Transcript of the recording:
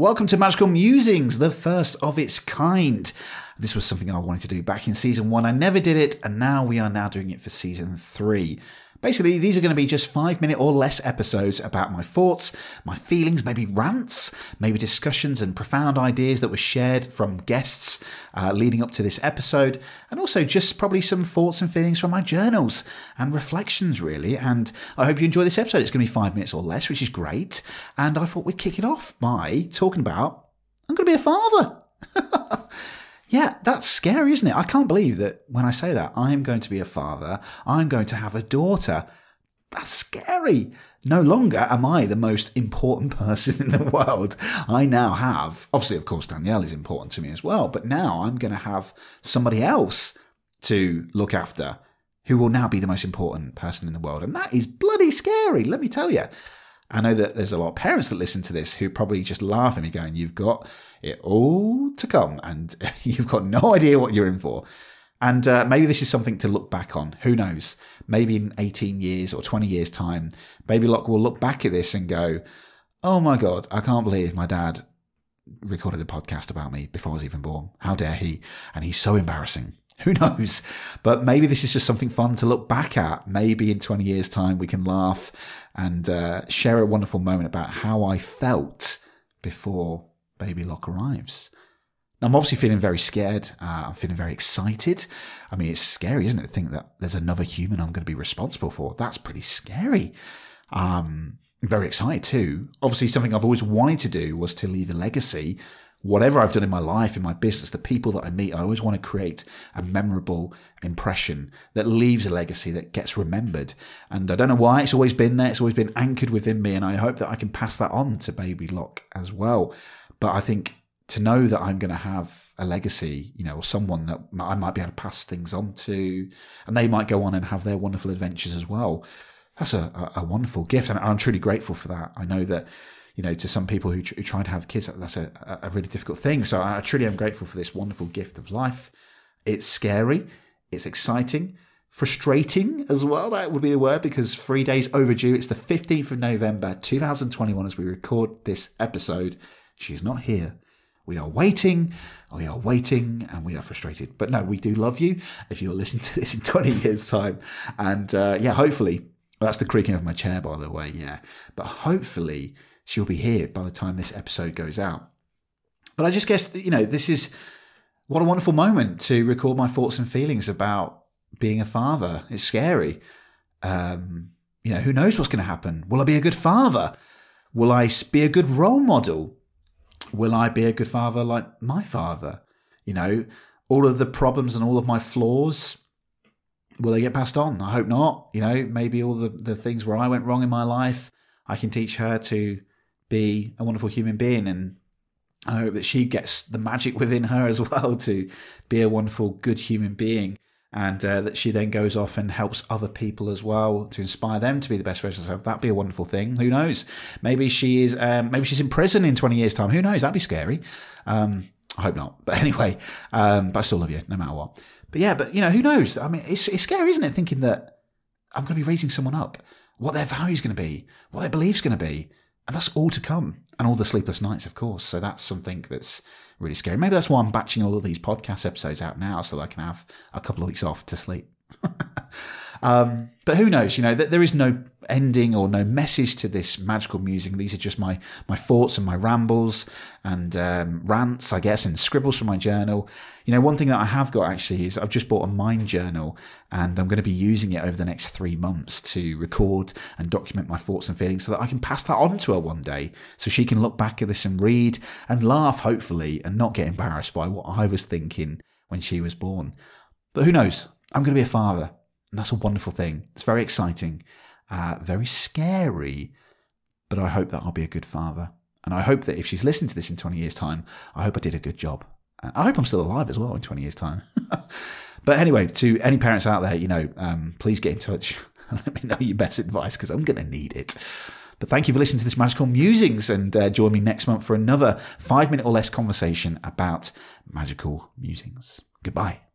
Welcome to Magical Musings, the first of its kind. This was something I wanted to do back in season one. I never did it, and now we are now doing it for season three. Basically, these are going to be just five minute or less episodes about my thoughts, my feelings, maybe rants, maybe discussions and profound ideas that were shared from guests uh, leading up to this episode, and also just probably some thoughts and feelings from my journals and reflections, really. And I hope you enjoy this episode. It's going to be five minutes or less, which is great. And I thought we'd kick it off by talking about I'm going to be a father. Yeah, that's scary, isn't it? I can't believe that when I say that, I'm going to be a father, I'm going to have a daughter. That's scary. No longer am I the most important person in the world. I now have, obviously, of course, Danielle is important to me as well, but now I'm going to have somebody else to look after who will now be the most important person in the world. And that is bloody scary, let me tell you. I know that there's a lot of parents that listen to this who probably just laugh at me going, You've got it all to come and you've got no idea what you're in for. And uh, maybe this is something to look back on. Who knows? Maybe in 18 years or 20 years' time, Baby Lock will look back at this and go, Oh my God, I can't believe my dad recorded a podcast about me before I was even born. How dare he? And he's so embarrassing. Who knows? But maybe this is just something fun to look back at. Maybe in 20 years' time, we can laugh and uh, share a wonderful moment about how I felt before Baby Lock arrives. I'm obviously feeling very scared. Uh, I'm feeling very excited. I mean, it's scary, isn't it, to think that there's another human I'm going to be responsible for? That's pretty scary. Um, very excited too. Obviously, something I've always wanted to do was to leave a legacy whatever I've done in my life, in my business, the people that I meet, I always want to create a memorable impression that leaves a legacy that gets remembered. And I don't know why it's always been there. It's always been anchored within me. And I hope that I can pass that on to Baby Lock as well. But I think to know that I'm going to have a legacy, you know, or someone that I might be able to pass things on to, and they might go on and have their wonderful adventures as well. That's a, a, a wonderful gift. And I'm truly grateful for that. I know that you know, to some people who, who try to have kids, that's a, a really difficult thing. So I truly am grateful for this wonderful gift of life. It's scary, it's exciting, frustrating as well. That would be the word because three days overdue. It's the 15th of November, 2021, as we record this episode. She's not here. We are waiting, we are waiting, and we are frustrated. But no, we do love you if you're listening to this in 20 years' time. And uh, yeah, hopefully, well, that's the creaking of my chair, by the way, yeah. But hopefully, she'll be here by the time this episode goes out. But I just guess you know, this is what a wonderful moment to record my thoughts and feelings about being a father. It's scary. Um, you know, who knows what's going to happen? Will I be a good father? Will I be a good role model? Will I be a good father like my father? You know, all of the problems and all of my flaws, will they get passed on? I hope not. You know, maybe all the, the things where I went wrong in my life, I can teach her to be a wonderful human being and I hope that she gets the magic within her as well to be a wonderful, good human being. And uh, that she then goes off and helps other people as well to inspire them to be the best version of herself. That'd be a wonderful thing. Who knows? Maybe she is. Um, maybe she's in prison in twenty years' time. Who knows? That'd be scary. Um, I hope not. But anyway, um, but I still love you no matter what. But yeah, but you know, who knows? I mean, it's it's scary, isn't it? Thinking that I'm going to be raising someone up, what their value's going to be, what their beliefs going to be, and that's all to come. And all the sleepless nights, of course. So that's something that's really scary. Maybe that's why I'm batching all of these podcast episodes out now so that I can have a couple of weeks off to sleep. um, but who knows? You know, that there is no ending or no message to this magical musing. These are just my my thoughts and my rambles and um, rants, I guess, and scribbles from my journal. You know, one thing that I have got actually is I've just bought a mind journal, and I'm going to be using it over the next three months to record and document my thoughts and feelings, so that I can pass that on to her one day, so she can look back at this and read and laugh, hopefully, and not get embarrassed by what I was thinking when she was born. But who knows? I'm going to be a father. And that's a wonderful thing. It's very exciting uh, very scary. But I hope that I'll be a good father. And I hope that if she's listened to this in 20 years' time, I hope I did a good job. I hope I'm still alive as well in 20 years' time. but anyway, to any parents out there, you know, um, please get in touch and let me know your best advice because I'm going to need it. But thank you for listening to this Magical Musings and uh, join me next month for another five minute or less conversation about magical musings. Goodbye.